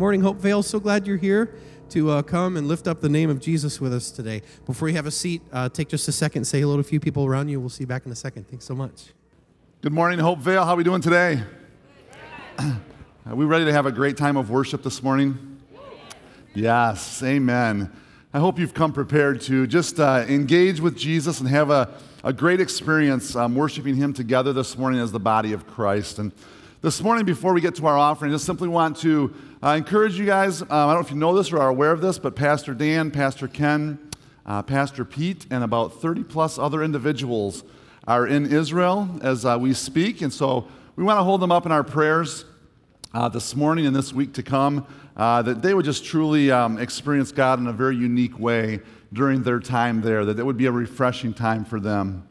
morning, Hopevale. So glad you're here to uh, come and lift up the name of Jesus with us today. Before you have a seat, uh, take just a second, say hello to a few people around you. We'll see you back in a second. Thanks so much. Good morning, Hopevale. How are we doing today? Are we ready to have a great time of worship this morning? Yes, amen. I hope you've come prepared to just uh, engage with Jesus and have a, a great experience um, worshiping Him together this morning as the body of Christ. And this morning, before we get to our offering, I just simply want to I encourage you guys, um, I don't know if you know this or are aware of this, but Pastor Dan, Pastor Ken, uh, Pastor Pete, and about 30 plus other individuals are in Israel as uh, we speak. And so we want to hold them up in our prayers uh, this morning and this week to come, uh, that they would just truly um, experience God in a very unique way during their time there, that it would be a refreshing time for them.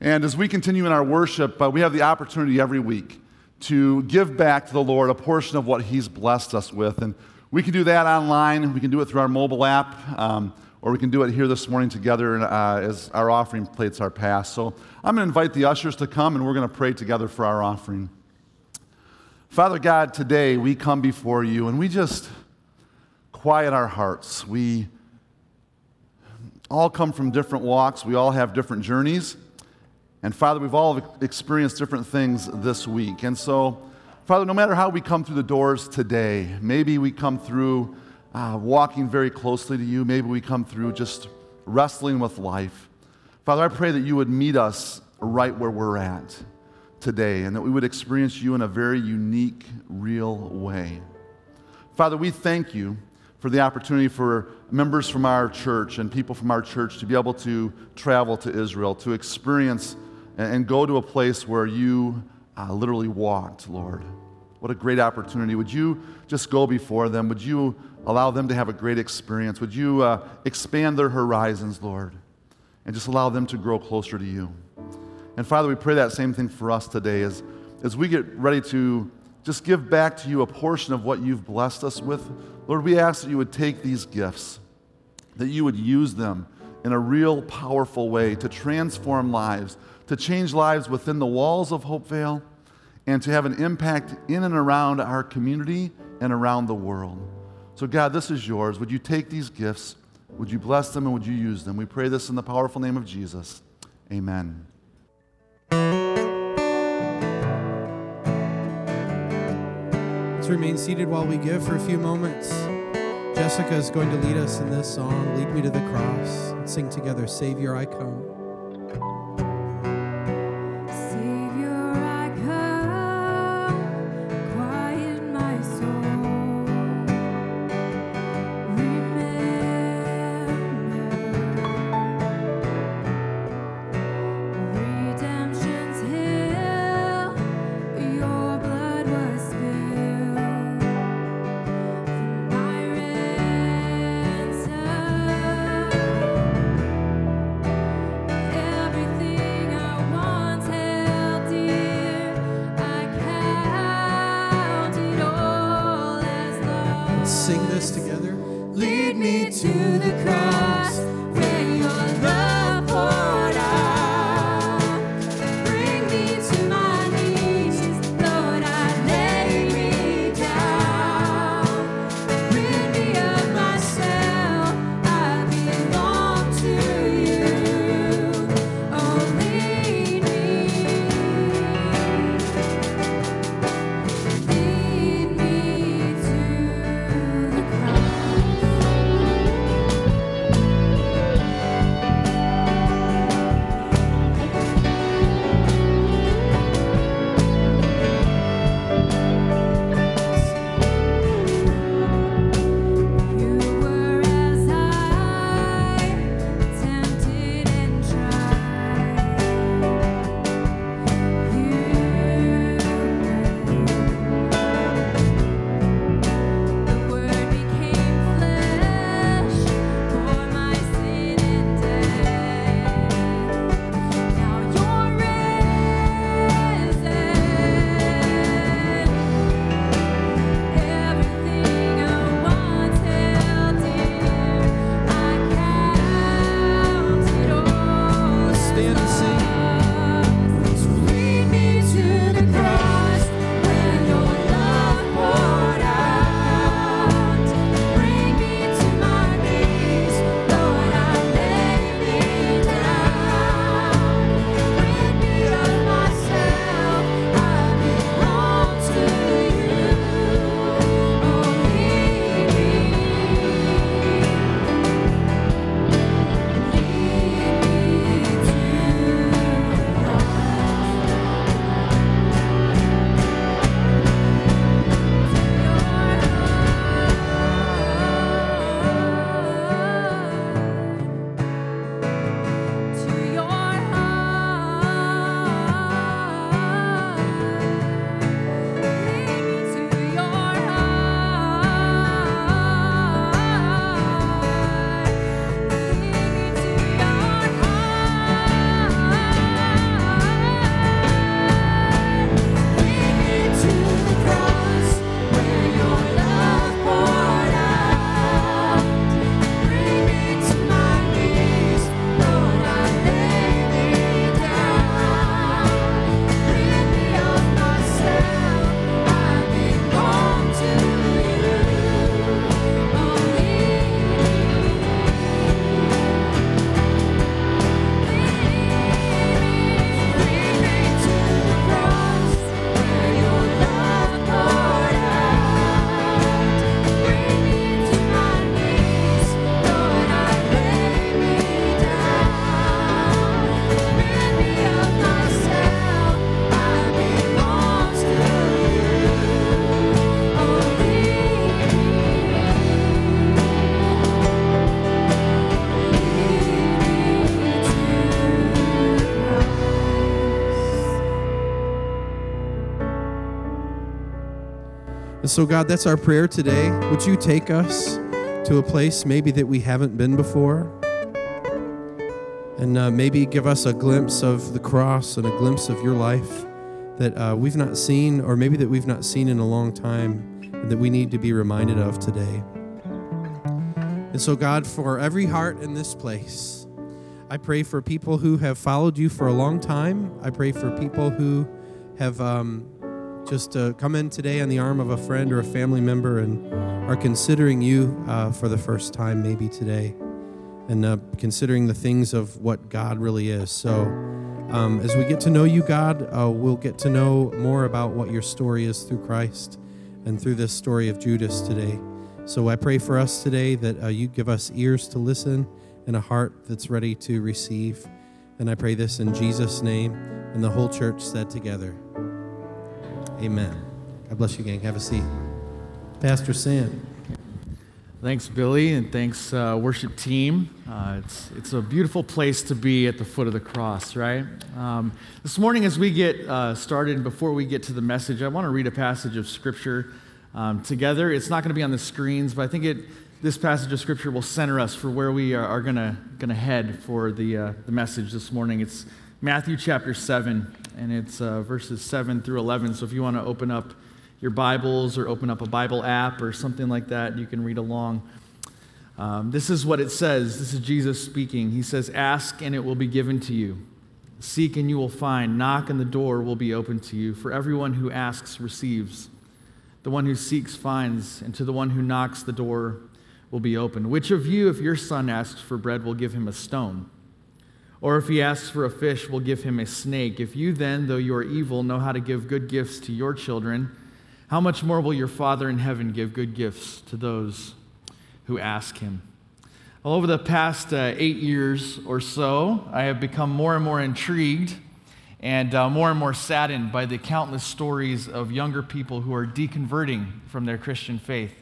And as we continue in our worship, uh, we have the opportunity every week to give back to the Lord a portion of what He's blessed us with. And we can do that online, we can do it through our mobile app, um, or we can do it here this morning together uh, as our offering plates are passed. So I'm going to invite the ushers to come and we're going to pray together for our offering. Father God, today we come before you and we just quiet our hearts. We all come from different walks, we all have different journeys. And Father, we've all experienced different things this week. And so, Father, no matter how we come through the doors today, maybe we come through uh, walking very closely to you, maybe we come through just wrestling with life. Father, I pray that you would meet us right where we're at today and that we would experience you in a very unique, real way. Father, we thank you for the opportunity for members from our church and people from our church to be able to travel to Israel, to experience and go to a place where you uh, literally walked, Lord. What a great opportunity. Would you just go before them? Would you allow them to have a great experience? Would you uh, expand their horizons, Lord, and just allow them to grow closer to you? And Father, we pray that same thing for us today as, as we get ready to just give back to you a portion of what you've blessed us with. Lord, we ask that you would take these gifts, that you would use them in a real powerful way to transform lives, to change lives within the walls of Hopevale, and to have an impact in and around our community and around the world. So, God, this is yours. Would you take these gifts? Would you bless them and would you use them? We pray this in the powerful name of Jesus. Amen. Let's remain seated while we give for a few moments. Jessica is going to lead us in this song, Lead Me to the Cross, and sing together, Savior, I Come. And so, God, that's our prayer today. Would you take us to a place maybe that we haven't been before? And uh, maybe give us a glimpse of the cross and a glimpse of your life that uh, we've not seen, or maybe that we've not seen in a long time, that we need to be reminded of today. And so, God, for every heart in this place, I pray for people who have followed you for a long time. I pray for people who have um, just uh, come in today on the arm of a friend or a family member and are considering you uh, for the first time, maybe today, and uh, considering the things of what God really is. So, um, as we get to know you, God, uh, we'll get to know more about what your story is through Christ and through this story of Judas today. So, I pray for us today that uh, you give us ears to listen and a heart that's ready to receive. And I pray this in Jesus' name, and the whole church said together. Amen. God bless you, gang. Have a seat. Pastor Sam. Thanks, Billy, and thanks, uh, worship team. Uh, it's, it's a beautiful place to be at the foot of the cross, right? Um, this morning, as we get uh, started, and before we get to the message, I want to read a passage of Scripture um, together. It's not going to be on the screens, but I think it, this passage of Scripture will center us for where we are, are going to head for the, uh, the message this morning. It's Matthew chapter 7, and it's uh, verses 7 through 11. So if you want to open up your Bibles or open up a Bible app or something like that, you can read along. Um, this is what it says. This is Jesus speaking. He says, Ask and it will be given to you. Seek and you will find. Knock and the door will be opened to you. For everyone who asks receives. The one who seeks finds. And to the one who knocks, the door will be opened. Which of you, if your son asks for bread, will give him a stone? Or if he asks for a fish, we'll give him a snake? If you then, though you are evil, know how to give good gifts to your children, how much more will your Father in heaven give good gifts to those who ask him? Well, over the past uh, eight years or so, I have become more and more intrigued and uh, more and more saddened by the countless stories of younger people who are deconverting from their Christian faith.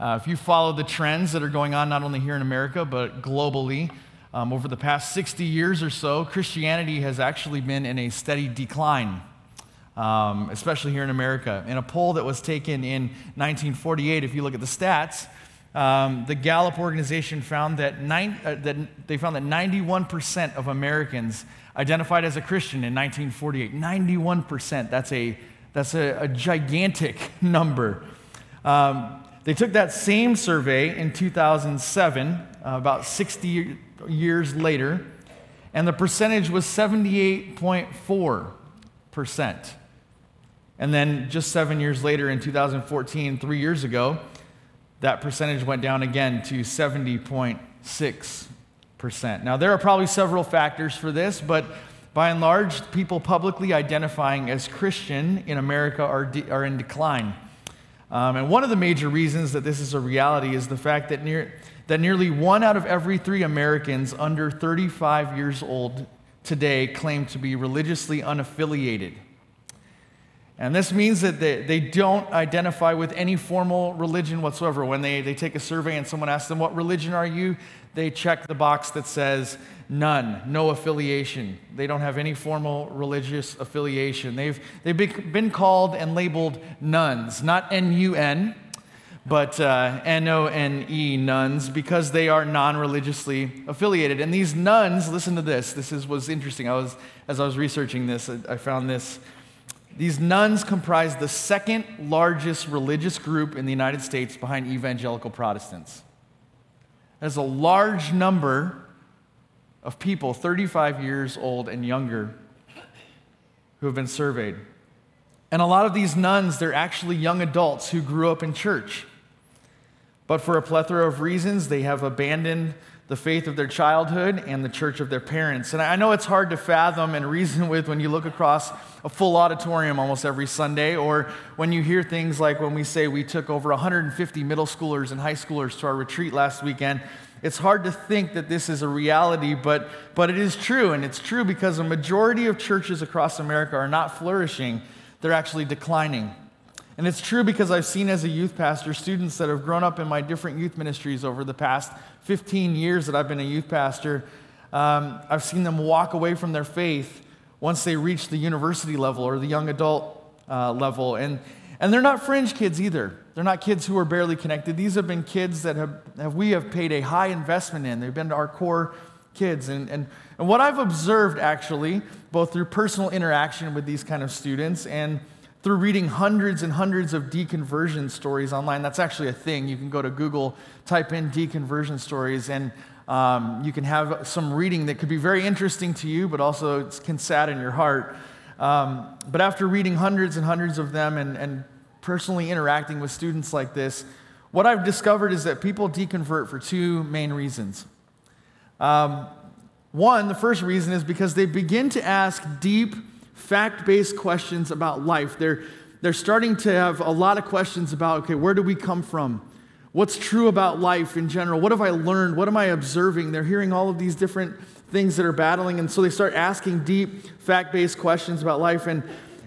Uh, if you follow the trends that are going on not only here in America, but globally, um, over the past 60 years or so, Christianity has actually been in a steady decline um, especially here in America. In a poll that was taken in 1948, if you look at the stats, um, the Gallup organization found that, nine, uh, that they found that 91% of Americans identified as a Christian in 1948. 91%. That's a that's a, a gigantic number. Um, they took that same survey in 2007, uh, about 60 years later, and the percentage was 78.4 percent. And then just seven years later, in 2014, three years ago, that percentage went down again to 70.6%. Now, there are probably several factors for this, but by and large, people publicly identifying as Christian in America are, de- are in decline. Um, and one of the major reasons that this is a reality is the fact that, near, that nearly one out of every three Americans under 35 years old today claim to be religiously unaffiliated. And this means that they, they don't identify with any formal religion whatsoever. When they, they take a survey and someone asks them, What religion are you? they check the box that says none, no affiliation. They don't have any formal religious affiliation. They've, they've been called and labeled nones, not N U N, but uh, N O N E, nones, because they are non religiously affiliated. And these nones, listen to this. This is, was interesting. I was, as I was researching this, I, I found this. These nones comprise the second largest religious group in the United States behind evangelical Protestants. There's a large number of people, 35 years old and younger, who have been surveyed. And a lot of these nones, they're actually young adults who grew up in church. But for a plethora of reasons, they have abandoned the faith of their childhood and the church of their parents. And I know it's hard to fathom and reason with when you look across a full auditorium almost every Sunday, or when you hear things like when we say we took over 150 middle schoolers and high schoolers to our retreat last weekend. It's hard to think that this is a reality, but, but it is true. And it's true because a majority of churches across America are not flourishing, they're actually declining. And it's true because I've seen as a youth pastor students that have grown up in my different youth ministries over the past 15 years that I've been a youth pastor. Um, I've seen them walk away from their faith once they reach the university level or the young adult uh, level. And, And they're not fringe kids either. They're not kids who are barely connected. These have been kids that have, have we have paid a high investment in. They've been our core kids. And, and, and what I've observed actually, both through personal interaction with these kind of students and through reading hundreds and hundreds of deconversion stories online. That's actually a thing. You can go to Google, type in deconversion stories, and um, you can have some reading that could be very interesting to you, but also can sadden your heart. Um, but after reading hundreds and hundreds of them and, and personally interacting with students like this, what I've discovered is that people deconvert for two main reasons. Um, one, the first reason is because they begin to ask deep, fact based questions about life. They're, they're starting to have a lot of questions about okay, where do we come from? What's true about life in general? What have I learned? What am I observing? They're hearing all of these different things that are battling, and so they start asking deep, fact based questions about life. And,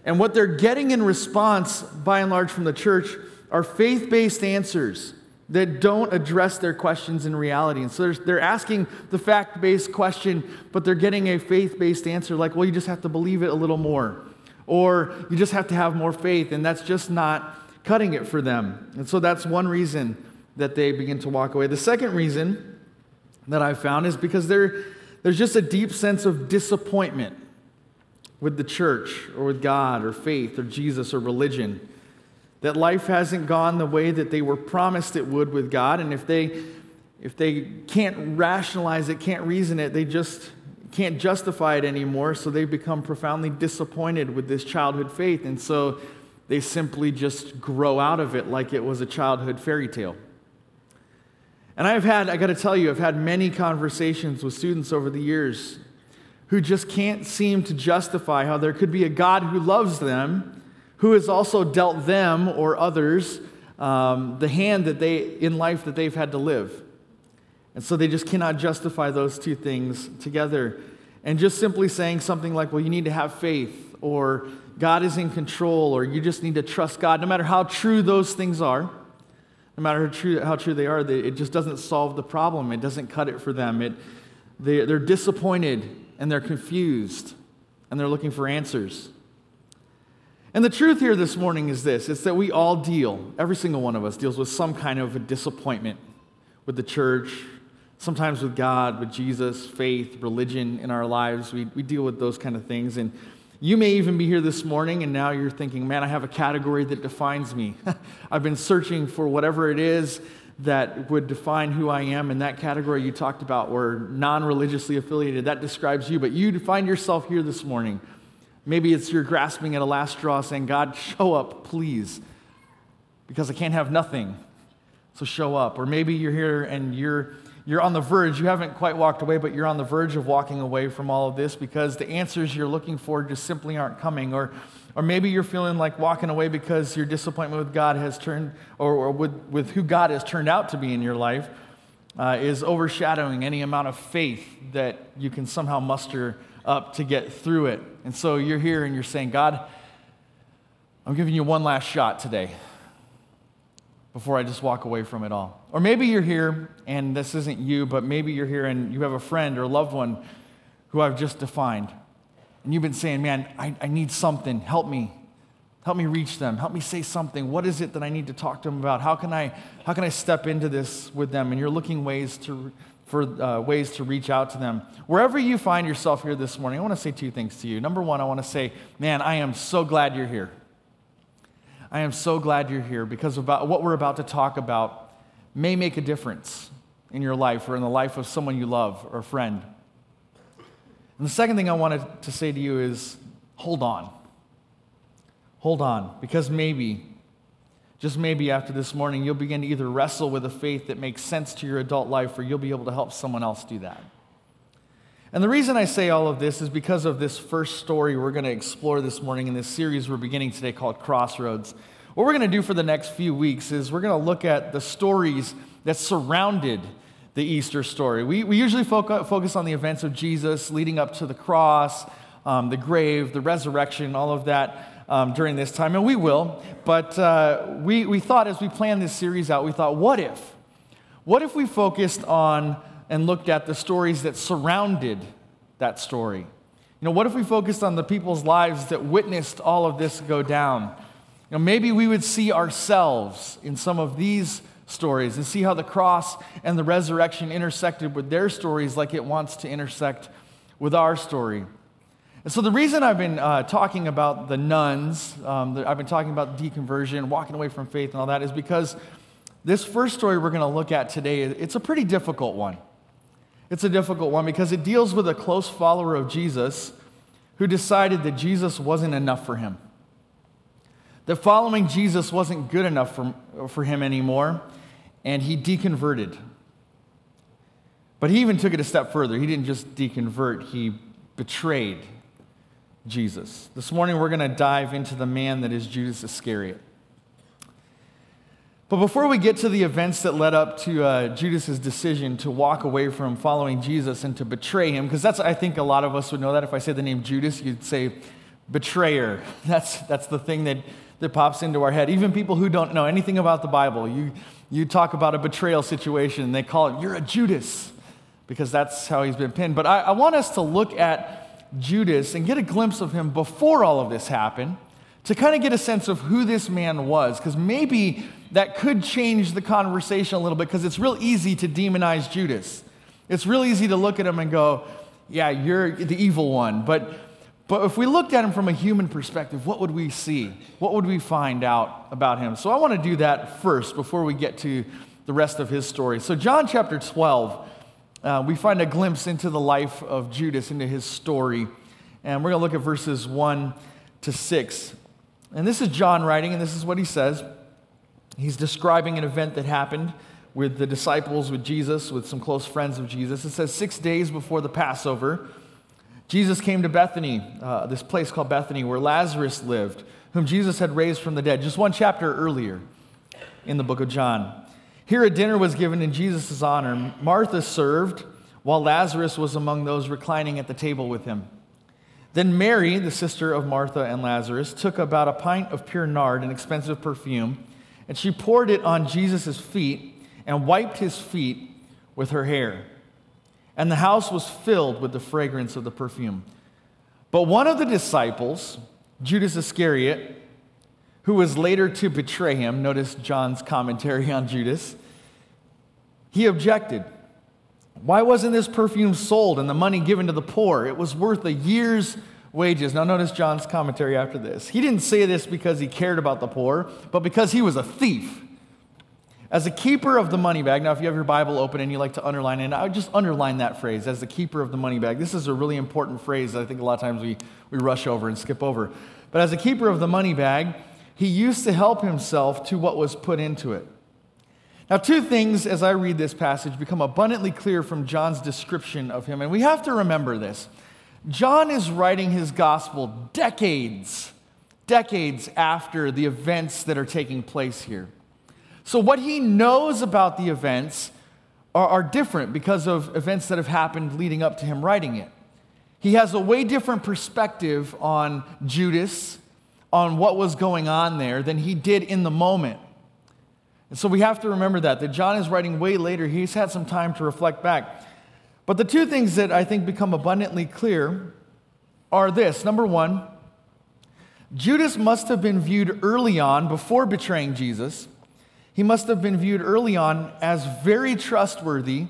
and what they're getting in response, by and large, from the church are faith based answers that don't address their questions in reality. And so they're, asking the fact based question, but they're getting a faith based answer like, well, you just have to believe it a little more, or you just have to have more faith, and that's just not cutting it for them. And so that's one reason that they begin to walk away. The second reason that I've found is because there, there's just a deep sense of disappointment with the church or with God or faith or Jesus or religion that life hasn't gone the way that they were promised it would with God. And if they, if they can't rationalize it, can't reason it, they just can't justify it anymore. So they become profoundly disappointed with this childhood faith. And so they simply just grow out of it like it was a childhood fairy tale. And I've had, I got to tell you, I've had many conversations with students over the years who just can't seem to justify how there could be a God who loves them who has also dealt them or others um, the hand that they in life that they've had to live. And so they just cannot justify those two things together. And just simply saying something like well you need to have faith or god is in control or you just need to trust god no matter how true those things are no matter how true, how true they are they, it just doesn't solve the problem. It doesn't cut it for them. It, they, they're disappointed and they're confused and they're looking for answers and the truth here this morning is this it's that we all deal, every single one of us deals with some kind of a disappointment with the church, sometimes with God, with Jesus, faith, religion in our lives. We, we deal with those kind of things. And you may even be here this morning and now you're thinking, man, I have a category that defines me. I've been searching for whatever it is that would define who I am. And that category you talked about were non religiously affiliated. That describes you. But you find yourself here this morning Maybe it's you're grasping at a last straw saying, God, show up, please, because I can't have nothing. So show up. Or maybe you're here and you're, you're on the verge. You haven't quite walked away, but you're on the verge of walking away from all of this because the answers you're looking for just simply aren't coming. Or, or maybe you're feeling like walking away because your disappointment with God has turned, or, or with, with who God has turned out to be in your life, uh, is overshadowing any amount of faith that you can somehow muster up to get through it. And so you're here and you're saying, God, I'm giving you one last shot today before I just walk away from it all. Or maybe you're here and this isn't you, but maybe you're here and you have a friend or a loved one who I've just defined. And you've been saying, man, I, I need something. Help me. Help me reach them. Help me say something. What is it that I need to talk to them about? How can I, how can I step into this with them? And you're looking ways to, for uh, ways to reach out to them. Wherever you find yourself here this morning, I want to say two things to you. Number one, I want to say, man, I am so glad you're here. I am so glad you're here because about what we're about to talk about may make a difference in your life or in the life of someone you love or a friend. And the second thing I wanted to say to you is hold on. Hold on, because maybe just maybe after this morning, you'll begin to either wrestle with a faith that makes sense to your adult life or you'll be able to help someone else do that. And the reason I say all of this is because of this first story we're going to explore this morning in this series we're beginning today called Crossroads. What we're going to do for the next few weeks is we're going to look at the stories that surrounded the Easter story. We, we usually focus on the events of Jesus leading up to the cross, um, the grave, the resurrection, all of that um, during this time, and we will. But uh, we, we thought as we planned this series out, we thought, what if? What if we focused on and looked at the stories that surrounded that story? You know, what if we focused on the people's lives that witnessed all of this go down? You know, maybe we would see ourselves in some of these stories and see how the cross and the resurrection intersected with their stories like it wants to intersect with our story. And so, the reason I've been uh, talking about the nones, um, the, I've been talking about deconversion, walking away from faith, and all that, is because this first story we're going to look at today, it's a pretty difficult one. It's a difficult one because it deals with a close follower of Jesus who decided that Jesus wasn't enough for him. That following Jesus wasn't good enough for, for him anymore, and he deconverted. But he even took it a step further. He didn't just deconvert, he betrayed Jesus. This morning we're going to dive into the man that is Judas Iscariot. But before we get to the events that led up to uh, Judas's decision to walk away from following Jesus and to betray him, because that's, I think a lot of us would know that if I say the name Judas, you'd say betrayer. That's, that's the thing that, that pops into our head. Even people who don't know anything about the Bible, you, you talk about a betrayal situation, and they call it, you're a Judas, because that's how he's been pinned. But I, I want us to look at Judas and get a glimpse of him before all of this happened to kind of get a sense of who this man was, because maybe that could change the conversation a little bit, because it's real easy to demonize Judas. It's real easy to look at him and go, yeah, you're the evil one. But, but if we looked at him from a human perspective, what would we see? What would we find out about him? So I want to do that first before we get to the rest of his story. So, John chapter 12, uh, we find a glimpse into the life of Judas, into his story. And we're going to look at verses 1 to 6. And this is John writing, and this is what he says. He's describing an event that happened with the disciples, with Jesus, with some close friends of Jesus. It says, Six days before the Passover, Jesus came to Bethany, uh, this place called Bethany, where Lazarus lived, whom Jesus had raised from the dead, just one chapter earlier in the book of John. Here a dinner was given in Jesus' honor. Martha served, while Lazarus was among those reclining at the table with him. Then Mary, the sister of Martha and Lazarus, took about a pint of pure nard, an expensive perfume, and she poured it on Jesus' feet and wiped his feet with her hair. And the house was filled with the fragrance of the perfume. But one of the disciples, Judas Iscariot, who was later to betray him, notice John's commentary on Judas, he objected. Why wasn't this perfume sold and the money given to the poor? It was worth a year's wages. Now, notice John's commentary after this. He didn't say this because he cared about the poor, but because he was a thief. As a keeper of the money bag, now if you have your Bible open and you like to underline it, I would just underline that phrase, as the keeper of the money bag. This is a really important phrase I think a lot of times we, we rush over and skip over. But as a keeper of the money bag, he used to help himself to what was put into it. Now, two things as I read this passage become abundantly clear from John's description of him, and we have to remember this. John is writing his gospel decades, decades after the events that are taking place here. So, what he knows about the events are, are different because of events that have happened leading up to him writing it. He has a way different perspective on Judas, on what was going on there, than he did in the moment. And so we have to remember that, that John is writing way later. He's had some time to reflect back. But the two things that I think become abundantly clear are this number one, Judas must have been viewed early on, before betraying Jesus, he must have been viewed early on as very trustworthy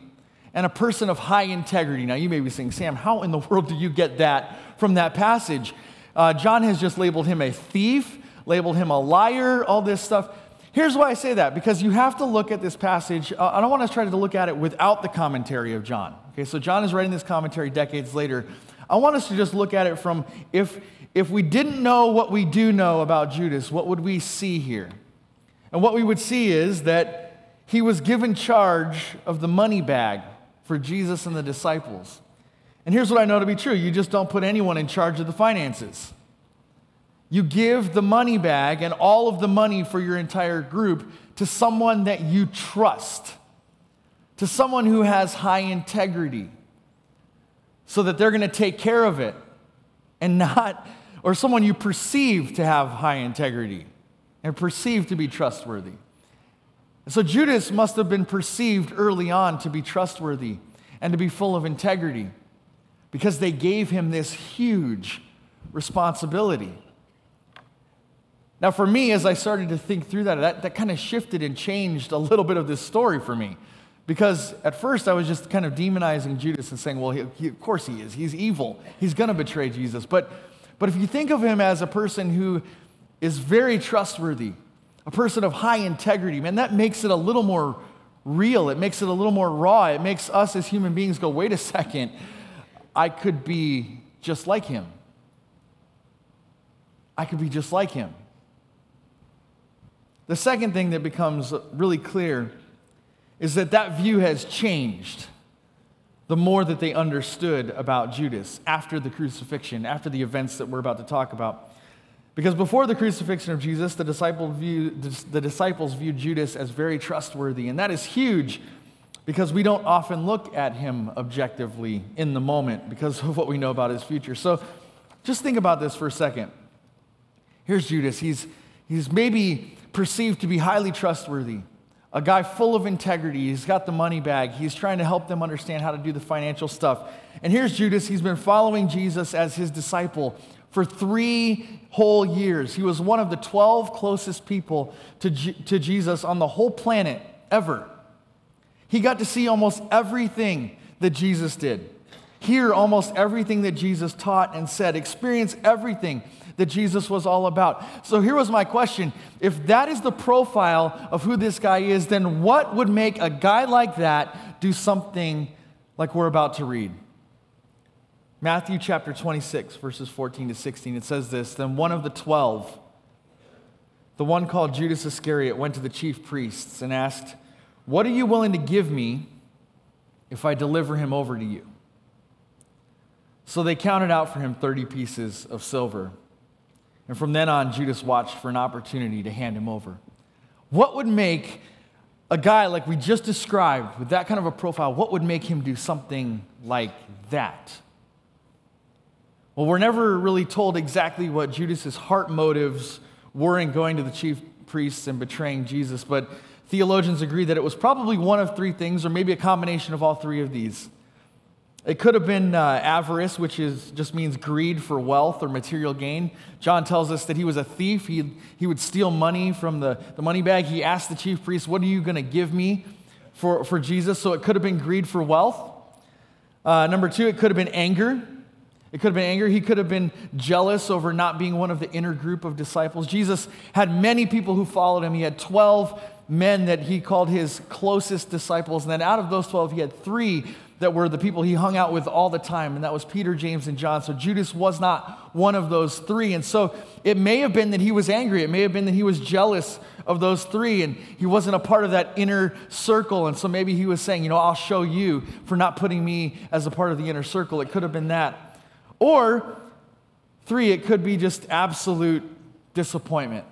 and a person of high integrity. Now, you may be saying, Sam, how in the world do you get that from that passage? Uh, John has just labeled him a thief, labeled him a liar, all this stuff. Here's why I say that because you have to look at this passage. Uh, I don't want to try to look at it without the commentary of John. Okay, so John is writing this commentary decades later. I want us to just look at it from if, if we didn't know what we do know about Judas, what would we see here? And what we would see is that he was given charge of the money bag for Jesus and the disciples. And here's what I know to be true you just don't put anyone in charge of the finances. You give the money bag and all of the money for your entire group to someone that you trust, to someone who has high integrity, so that they're going to take care of it and not, or someone you perceive to have high integrity and perceived to be trustworthy. So Judas must have been perceived early on to be trustworthy and to be full of integrity because they gave him this huge responsibility. Now, for me, as I started to think through that, that, that kind of shifted and changed a little bit of this story for me. Because at first I was just kind of demonizing Judas and saying, well, he, he, of course he is. He's evil. He's going to betray Jesus. But, but if you think of him as a person who is very trustworthy, a person of high integrity, man, that makes it a little more real. It makes it a little more raw. It makes us as human beings go, wait a second, I could be just like him. I could be just like him. The second thing that becomes really clear is that that view has changed the more that they understood about Judas after the crucifixion, after the events that we're about to talk about. Because before the crucifixion of Jesus, the, disciple the disciples viewed Judas as very trustworthy. And that is huge because we don't often look at him objectively in the moment because of what we know about his future. So just think about this for a second. Here's Judas. He's, he's maybe perceived to be highly trustworthy, a guy full of integrity. He's got the money bag. He's trying to help them understand how to do the financial stuff. And here's Judas. He's been following Jesus as his disciple for three whole years. He was one of the 12 closest people to, J- to Jesus on the whole planet ever. He got to see almost everything that Jesus did, hear almost everything that Jesus taught and said, experience everything that Jesus was all about. So here was my question if that is the profile of who this guy is, then what would make a guy like that do something like we're about to read? Matthew chapter 26, verses 14 to 16, it says this Then one of the twelve, the one called Judas Iscariot, went to the chief priests and asked, What are you willing to give me if I deliver him over to you? So they counted out for him 30 pieces of silver. And from then on, Judas watched for an opportunity to hand him over. What would make a guy like we just described, with that kind of a profile, what would make him do something like that? Well, we're never really told exactly what Judas's heart motives were in going to the chief priests and betraying Jesus, but theologians agree that it was probably one of three things, or maybe a combination of all three of these. It could have been uh, avarice, which is, just means greed for wealth or material gain. John tells us that he was a thief. He, he would steal money from the, the money bag. He asked the chief priest, What are you going to give me for, for Jesus? So it could have been greed for wealth. Uh, number two, it could have been anger. It could have been anger. He could have been jealous over not being one of the inner group of disciples. Jesus had many people who followed him. He had 12 men that he called his closest disciples. And then out of those 12, he had three that were the people he hung out with all the time, and that was Peter, James, and John. So Judas was not one of those three. And so it may have been that he was angry. It may have been that he was jealous of those three, and he wasn't a part of that inner circle. And so maybe he was saying, You know, I'll show you for not putting me as a part of the inner circle. It could have been that. Or three, it could be just absolute disappointment.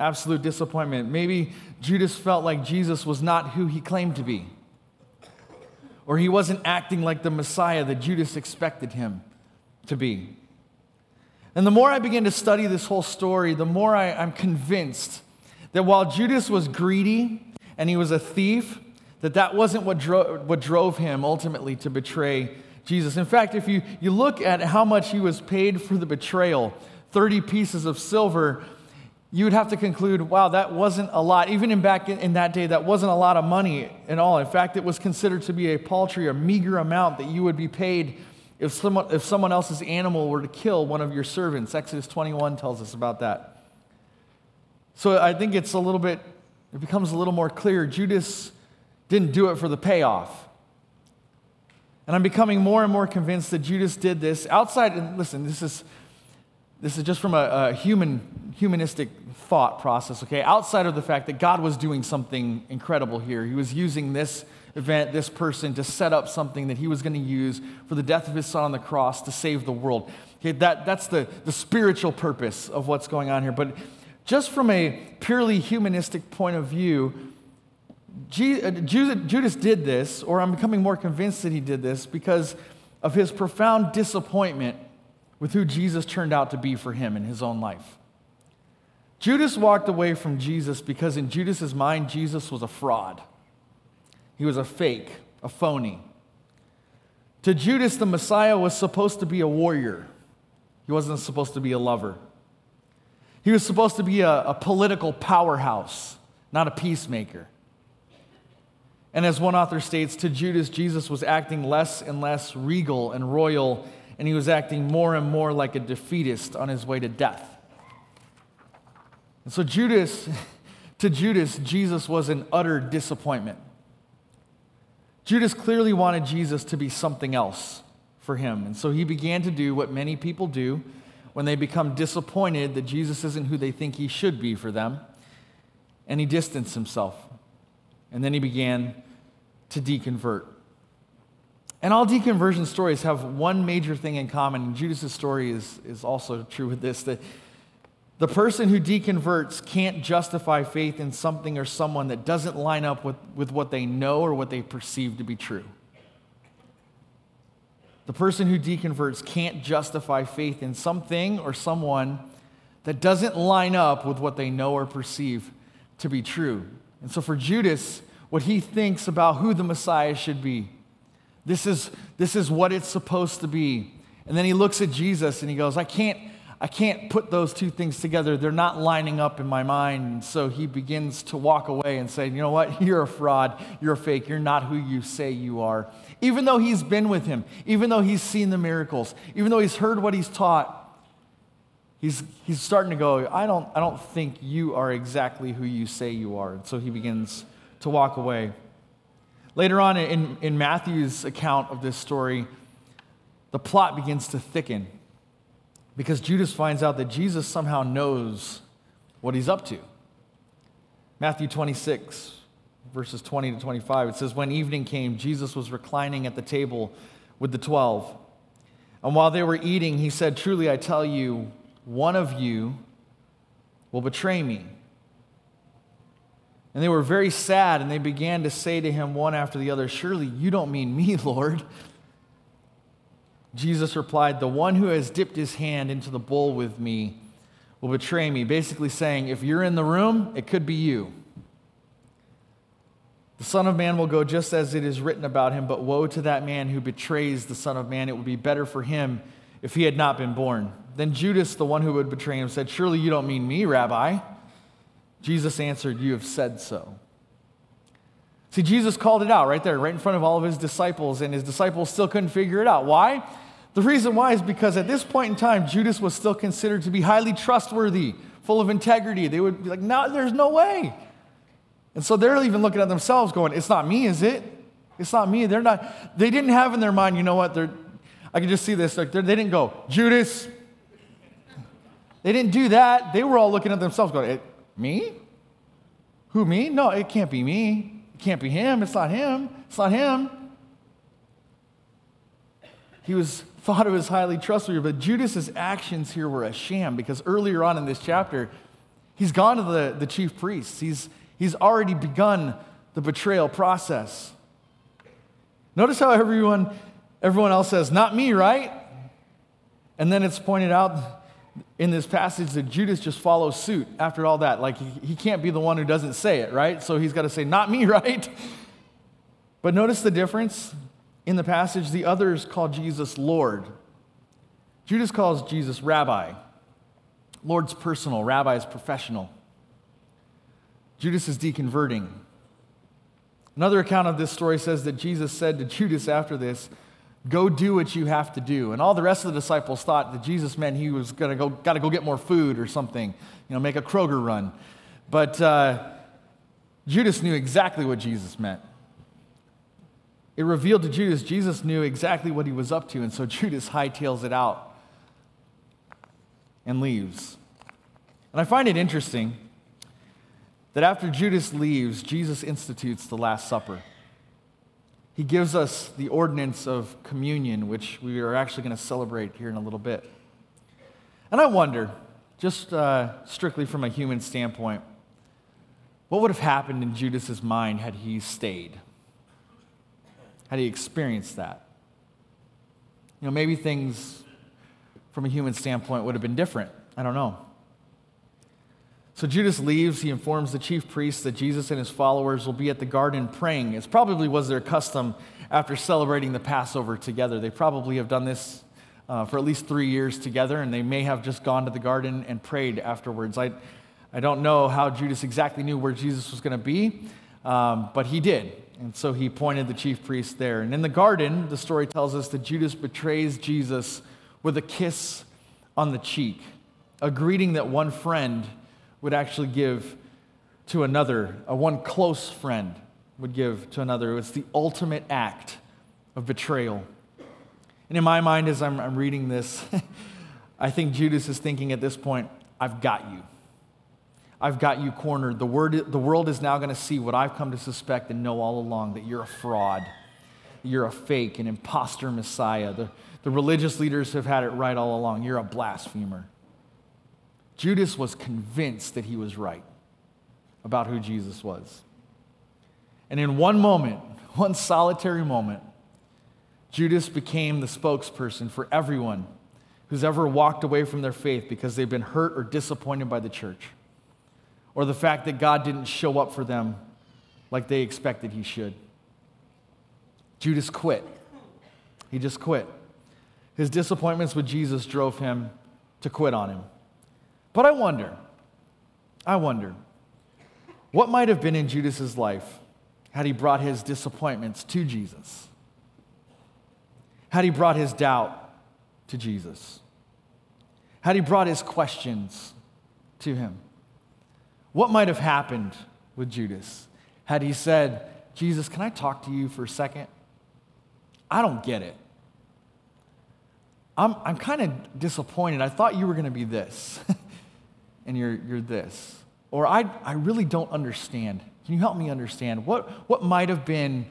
Absolute disappointment. Maybe Judas felt like Jesus was not who he claimed to be or he wasn't acting like the Messiah that Judas expected him to be. And the more I begin to study this whole story, the more I, am convinced that while Judas was greedy and he was a thief, that that wasn't what, dro- what drove him ultimately to betray Jesus. In fact, if you, you look at how much he was paid for the betrayal, 30 pieces of silver, you would have to conclude, wow, that wasn't a lot. Even in back in, in, that day, that wasn't a lot of money at all. In fact, it was considered to be a paltry, a meager amount that you would be paid if someone, if someone else's animal were to kill one of your servants. Exodus 21 tells us about that. So I think it's a little bit, it becomes a little more clear. Judas didn't do it for the payoff. And I'm becoming more and more convinced that Judas did this outside, and listen, this is this is just from a, a, human, humanistic thought process, okay? Outside of the fact that God was doing something incredible here. He was using this event, this person, to set up something that he was going to use for the death of his son on the cross to save the world. Okay, that, that's the, the spiritual purpose of what's going on here. But just from a purely humanistic point of view, uh, Judas did this, or I'm becoming more convinced that he did this, because of his profound disappointment with who Jesus turned out to be for him in his own life. Judas walked away from Jesus because, in Judas's mind, Jesus was a fraud. He was a fake, a phony. To Judas, the Messiah was supposed to be a warrior, he wasn't supposed to be a lover. He was supposed to be a, a political powerhouse, not a peacemaker. And as one author states, to Judas, Jesus was acting less and less regal and royal, and he was acting more and more like a defeatist on his way to death. And so, Judas, to Judas, Jesus was an utter disappointment. Judas clearly wanted Jesus to be something else for him. And so he began to do what many people do when they become disappointed that Jesus isn't who they think he should be for them. And he distanced himself. And then he began to deconvert. And all deconversion stories have one major thing in common, and Judas' story is, is also true with this that the person who deconverts can't justify faith in something or someone that doesn't line up with, with what they know or what they perceive to be true. The person who deconverts can't justify faith in something or someone that doesn't line up with what they know or perceive to be true. And so for Judas, what he thinks about who the Messiah should be, this is, this is what it's supposed to be. And then he looks at Jesus and he goes, I can't, I can't put those two things together. They're not lining up in my mind. And so he begins to walk away and say, You know what? You're a fraud. You're a fake. You're not who you say you are. Even though he's been with him, even though he's seen the miracles, even though he's heard what he's taught, he's, he's starting to go, I don't, I don't think you are exactly who you say you are. And so he begins to walk away. Later on in, in Matthew's account of this story, the plot begins to thicken because Judas finds out that Jesus somehow knows what he's up to. Matthew 26, verses 20 to 25, it says, When evening came, Jesus was reclining at the table with the twelve. And while they were eating, he said, Truly I tell you, one of you will betray me. And they were very sad, and they began to say to him one after the other, Surely you don't mean me, Lord. Jesus replied, The one who has dipped his hand into the bowl with me will betray me. Basically saying, If you're in the room, it could be you. The Son of Man will go just as it is written about him, but woe to that man who betrays the Son of Man. It would be better for him if he had not been born. Then Judas, the one who would betray him, said, Surely you don't mean me, Rabbi. Jesus answered, You have said so. See, Jesus called it out right there, right in front of all of his disciples, and his disciples still couldn't figure it out. Why? The reason why is because at this point in time, Judas was still considered to be highly trustworthy, full of integrity. They would be like, No, there's no way. And so they're even looking at themselves going, It's not me, is it? It's not me. They're not, they didn't have in their mind, you know what? They're, I can just see this. Like they didn't go, Judas. They didn't do that. They were all looking at themselves going, "It- Me? Who, me? No, it can't be me. It can't be him. It's not him. It's not him. He was thought of as highly trustworthy, but Judas's actions here were a sham because earlier on in this chapter, he's gone to the, the chief priests. He's, he's already begun the betrayal process. Notice how everyone, everyone else says, Not me, right? And then it's pointed out in this passage that Judas just follows suit after all that. Like, he, can't be the one who doesn't say it, right? So he's got to say, Not me, right? But notice the difference in the passage. The others call Jesus Lord. Judas calls Jesus Rabbi. Lord's personal, Rabbi is professional. Judas is deconverting. Another account of this story says that Jesus said to Judas after this, Go do what you have to do. And all the rest of the disciples thought that Jesus meant he was going to go, got to go get more food or something, you know, make a Kroger run. But uh, Judas knew exactly what Jesus meant. It revealed to Judas, Jesus knew exactly what he was up to, and so Judas hightails it out and leaves. And I find it interesting that after Judas leaves, Jesus institutes the Last Supper. He gives us the ordinance of communion, which we are actually going to celebrate here in a little bit. And I wonder, just uh, strictly from a human standpoint, what would have happened in Judas's mind had he stayed? Had he experienced that? You know, maybe things from a human standpoint would have been different. I don't know. So Judas leaves. He informs the chief priests that Jesus and his followers will be at the garden praying. It probably was their custom after celebrating the Passover together. They probably have done this uh, for at least three years together, and they may have just gone to the garden and prayed afterwards. I, I don't know how Judas exactly knew where Jesus was going to be, um, but he did. And so he pointed the chief priest there. And in the garden, the story tells us that Judas betrays Jesus with a kiss on the cheek, a greeting that one friend would actually give to another, a one close friend would give to another. It's the ultimate act of betrayal. And in my mind, as I'm, I'm reading this, I think Judas is thinking at this point, I've got you. I've got you cornered. The, word, the world is now going to see what I've come to suspect and know all along that you're a fraud. You're a fake, an imposter Messiah. The, the religious leaders have had it right all along. You're a blasphemer. Judas was convinced that he was right about who Jesus was. And in one moment, one solitary moment, Judas became the spokesperson for everyone who's ever walked away from their faith because they've been hurt or disappointed by the church or the fact that God didn't show up for them like they expected he should. Judas quit. He just quit. His disappointments with Jesus drove him to quit on him. But I wonder, I wonder, what might have been in Judas's life had he brought his disappointments to Jesus? Had he brought his doubt to Jesus? Had he brought his questions to him? What might have happened with Judas had he said, Jesus, can I talk to you for a second? I don't get it. I'm, I'm kind of disappointed. I thought you were going to be this, and you're, you're this. Or I, I really don't understand. Can you help me understand? What, what might have been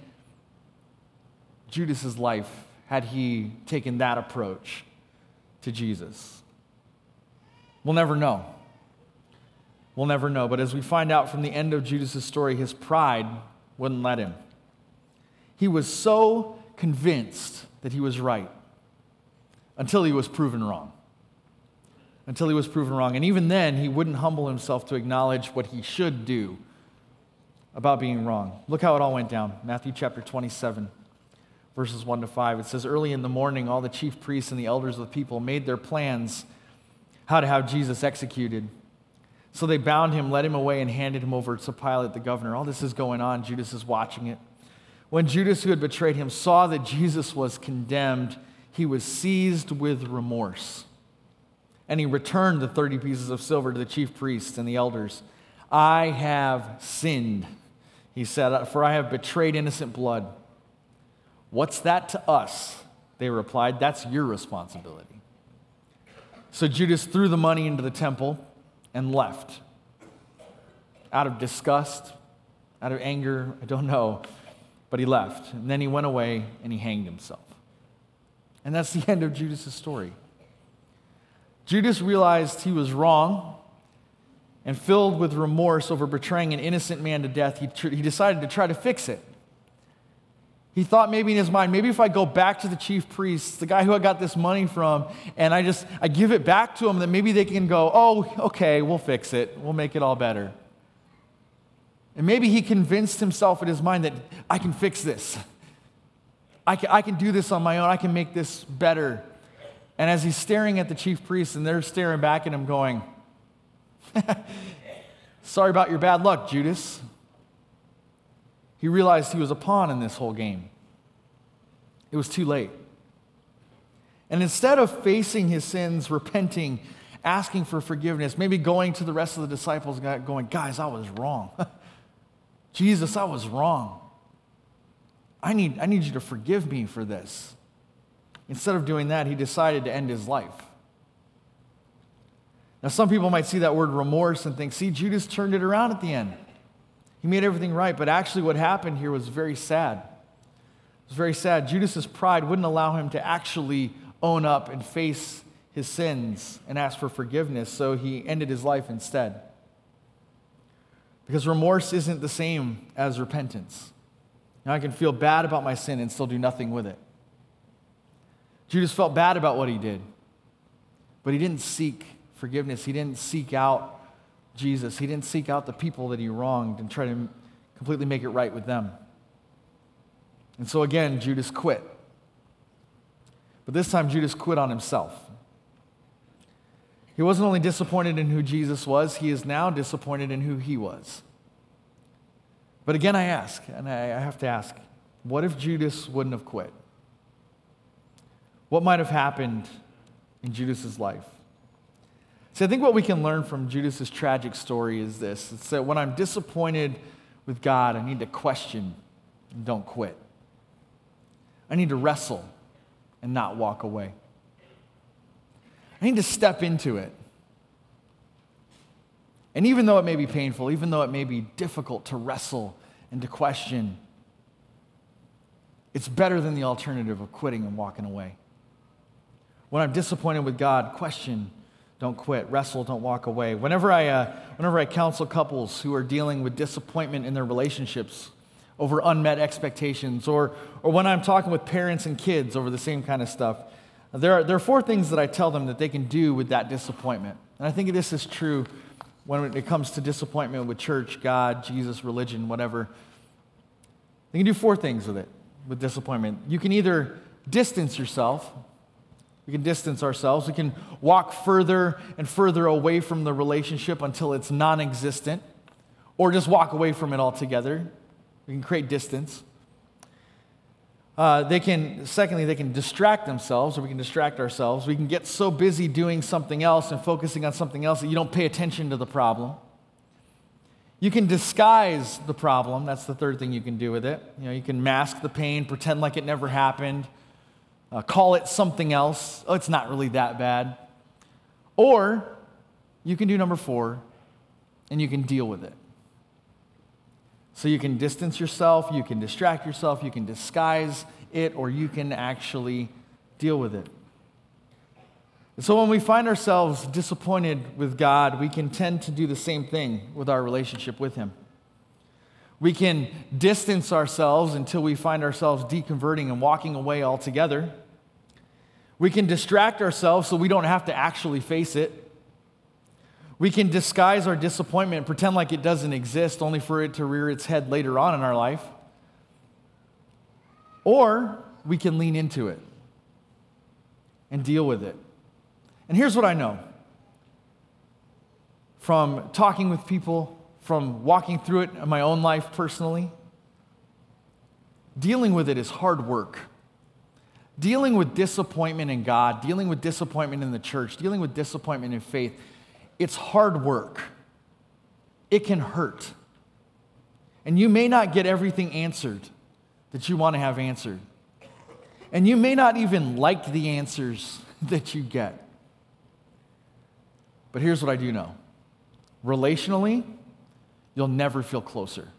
Judas's life had he taken that approach to Jesus? We'll never know. We'll never know. But as we find out from the end of Judas's story, his pride wouldn't let him. He was so convinced that he was right until he was proven wrong. Until he was proven wrong. And even then, he wouldn't humble himself to acknowledge what he should do about being wrong. Look how it all went down. Matthew chapter 27, verses 1 to 5. It says, Early in the morning, all the chief priests and the elders of the people made their plans how to have Jesus executed. So they bound him, led him away, and handed him over to Pilate the governor. All this is going on. Judas is watching it. When Judas, who had betrayed him, saw that Jesus was condemned, he was seized with remorse. And he returned the 30 pieces of silver to the chief priests and the elders. I have sinned, he said, for I have betrayed innocent blood. What's that to us? They replied, That's your responsibility. So Judas threw the money into the temple and left. Out of disgust, out of anger, I don't know, but he left. And then he went away and he hanged himself. And that's the end of Judas's story. Judas realized he was wrong and filled with remorse over betraying an innocent man to death, he, tr- he decided to try to fix it. He thought maybe in his mind, maybe if I go back to the chief priests, the guy who I got this money from, and I just I give it back to him, that maybe they can go, oh, okay, we'll fix it. We'll make it all better. And maybe he convinced himself in his mind that I can fix this. I can, I can do this on my own. I can make this better. And as he's staring at the chief priests, and they're staring back at him, going, Sorry about your bad luck, Judas. He realized he was a pawn in this whole game. It was too late. And instead of facing his sins, repenting, asking for forgiveness, maybe going to the rest of the disciples going, Guys, I was wrong. Jesus, I was wrong. I need, I need you to forgive me for this. Instead of doing that, he decided to end his life. Now, some people might see that word remorse and think, see, Judas turned it around at the end. He made everything right, but actually, what happened here was very sad. It was very sad. Judas's pride wouldn't allow him to actually own up and face his sins and ask for forgiveness, so he ended his life instead. Because remorse isn't the same as repentance. Now, I can feel bad about my sin and still do nothing with it. Judas felt bad about what he did, but he didn't seek forgiveness. He didn't seek out Jesus. He didn't seek out the people that he wronged and try to completely make it right with them. And so again, Judas quit. But this time, Judas quit on himself. He wasn't only disappointed in who Jesus was, he is now disappointed in who he was. But again, I ask, and I have to ask, what if Judas wouldn't have quit? What might have happened in Judas's life? See, I think what we can learn from Judas's tragic story is this it's that when I'm disappointed with God, I need to question and don't quit. I need to wrestle and not walk away. I need to step into it. And even though it may be painful, even though it may be difficult to wrestle and to question, it's better than the alternative of quitting and walking away. When I'm disappointed with God, question, don't quit. Wrestle, don't walk away. Whenever I, uh, whenever I counsel couples who are dealing with disappointment in their relationships over unmet expectations, or, or when I'm talking with parents and kids over the same kind of stuff, there are, there are four things that I tell them that they can do with that disappointment. And I think this is true when it comes to disappointment with church, God, Jesus, religion, whatever. They can do four things with it, with disappointment. You can either distance yourself, we can distance ourselves. We can walk further and further away from the relationship until it's non existent, or just walk away from it altogether. We can create distance. Uh, they can, secondly, they can distract themselves, or we can distract ourselves. We can get so busy doing something else and focusing on something else that you don't pay attention to the problem. You can disguise the problem. That's the third thing you can do with it. You know, you can mask the pain, pretend like it never happened, uh, call it something else. Oh, it's not really that bad. Or you can do number four, and you can deal with it. So you can distance yourself, you can distract yourself, you can disguise it, or you can actually deal with it. So when we find ourselves disappointed with God, we can tend to do the same thing with our relationship with Him. We can distance ourselves until we find ourselves deconverting and walking away altogether. We can distract ourselves so we don't have to actually face it. We can disguise our disappointment pretend like it doesn't exist, only for it to rear its head later on in our life. Or we can lean into it and deal with it. And here's what I know from talking with people, from walking through it in my own life personally dealing with it is hard work. Dealing with disappointment in God, dealing with disappointment in the church, dealing with disappointment in faith, it's hard work. It can hurt. And you may not get everything answered that you want to have answered. And you may not even like the answers that you get. But here's what I do know relationally, you'll never feel closer.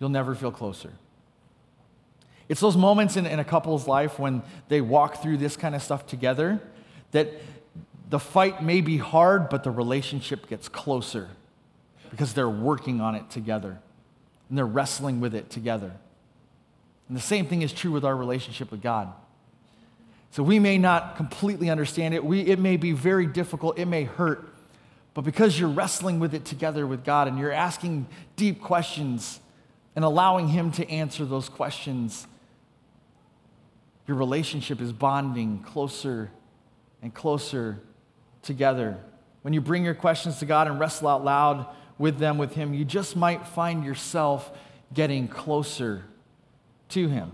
You'll never feel closer. It's those moments in, in a couple's life when they walk through this kind of stuff together that the fight may be hard, but the relationship gets closer because they're working on it together and they're wrestling with it together. And the same thing is true with our relationship with God. So we may not completely understand it. We, it may be very difficult. It may hurt. But because you're wrestling with it together with God and you're asking deep questions and allowing Him to answer those questions, your relationship is bonding closer and closer together. When you bring your questions to God and wrestle out loud with them with Him, you just might find yourself getting closer to Him.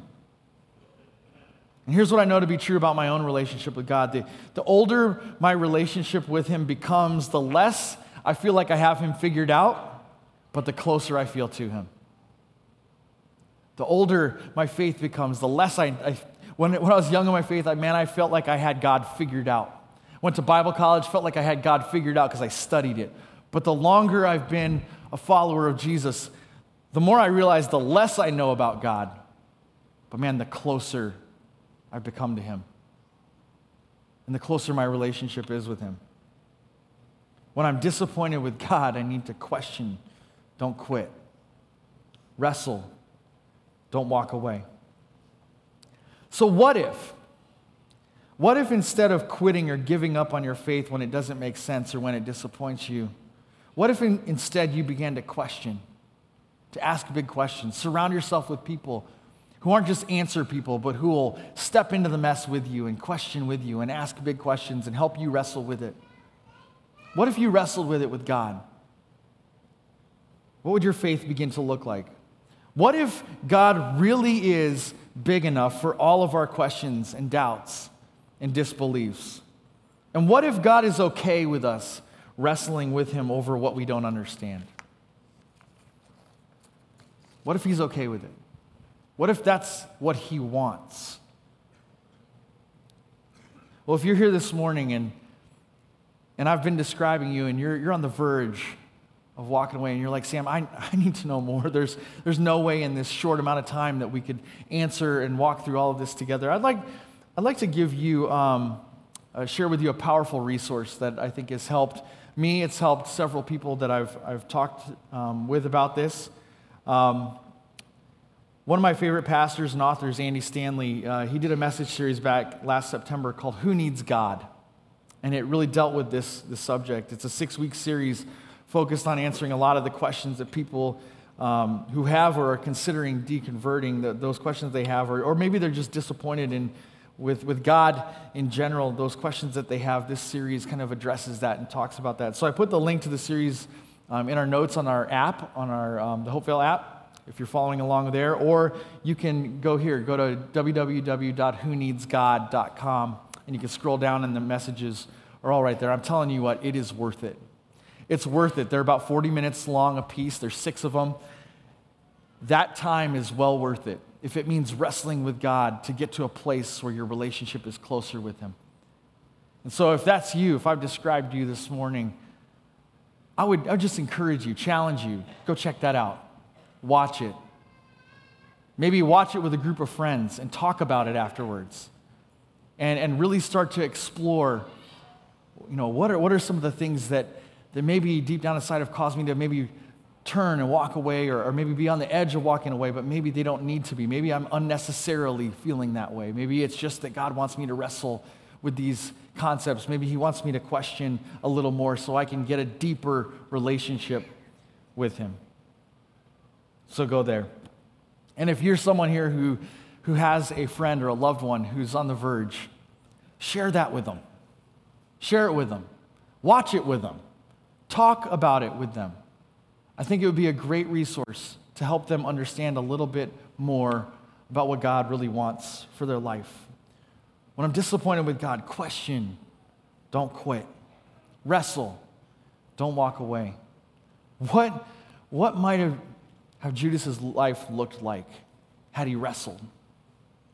And here's what I know to be true about my own relationship with God the, the older my relationship with Him becomes, the less I feel like I have Him figured out, but the closer I feel to Him. The older my faith becomes, the less I, I when, when I was young in my faith, I, man, I felt like I had God figured out. Went to Bible college, felt like I had God figured out because I studied it. But the longer I've been a follower of Jesus, the more I realize the less I know about God. But man, the closer I've become to Him. And the closer my relationship is with Him. When I'm disappointed with God, I need to question, don't quit. Wrestle, don't walk away. So, what if? What if instead of quitting or giving up on your faith when it doesn't make sense or when it disappoints you, what if in, instead you began to question, to ask big questions? Surround yourself with people who aren't just answer people, but who will step into the mess with you and question with you and ask big questions and help you wrestle with it? What if you wrestled with it with God? What would your faith begin to look like? What if God really is big enough for all of our questions and doubts and disbeliefs? And what if God is okay with us wrestling with Him over what we don't understand? What if He's okay with it? What if that's what He wants? Well, if you're here this morning and, and I've been describing you and you're, you're on the verge of walking away and you're like, Sam, I, I need to know more. There's, there's no way in this short amount of time that we could answer and walk through all of this together. I'd like, I'd like to give you, um, uh, share with you a powerful resource that I think has helped me. It's helped several people that I've, I've talked um, with about this. Um, one of my favorite pastors and authors, Andy Stanley, uh, he did a message series back last September called Who Needs God? And it really dealt with this, this subject. It's a six week series focused on answering a lot of the questions that people um, who have or are considering deconverting, the, those questions they have, or, or maybe they're just disappointed in, with, with God in general, those questions that they have. This series kind of addresses that and talks about that. So I put the link to the series um, in our notes on our app, on our um, the Hopevale app if you're following along there, or you can go here, go to www.whoneedsgod.com, and you can scroll down, and the messages are all right there. I'm telling you what, it is worth it. It's worth it. They're about 40 minutes long a piece, there's six of them. That time is well worth it if it means wrestling with God to get to a place where your relationship is closer with Him. And so, if that's you, if I've described you this morning, I would, I would just encourage you, challenge you, go check that out. Watch it. Maybe watch it with a group of friends and talk about it afterwards. And, and really start to explore, you know, what are, what are some of the things that, that maybe deep down inside have caused me to maybe turn and walk away or, or maybe be on the edge of walking away, but maybe they don't need to be. Maybe I'm unnecessarily feeling that way. Maybe it's just that God wants me to wrestle with these concepts. Maybe He wants me to question a little more so I can get a deeper relationship with Him. So go there. And if you're someone here who, who has a friend or a loved one who's on the verge, share that with them. Share it with them. Watch it with them. Talk about it with them. I think it would be a great resource to help them understand a little bit more about what God really wants for their life. When I'm disappointed with God, question, don't quit. Wrestle, don't walk away. What, what might have how Judas's life looked like had he wrestled,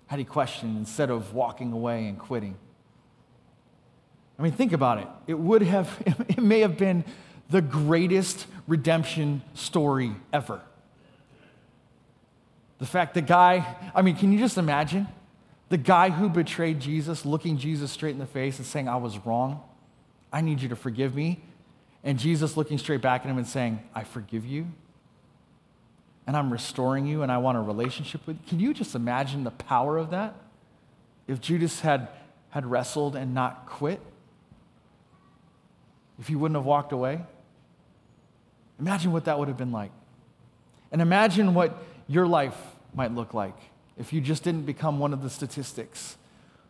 had he questioned instead of walking away and quitting. I mean, think about it. It would have, it may have been the greatest redemption story ever. The fact the guy, I mean, can you just imagine? The guy who betrayed Jesus looking Jesus straight in the face and saying, I was wrong. I need you to forgive me. And Jesus looking straight back at him and saying, I forgive you. And I'm restoring you and I want a relationship with you. Can you just imagine the power of that? If Judas had, had wrestled and not quit, if he wouldn't have walked away, imagine what that would have been like. And imagine what your life might look like if you just didn't become one of the statistics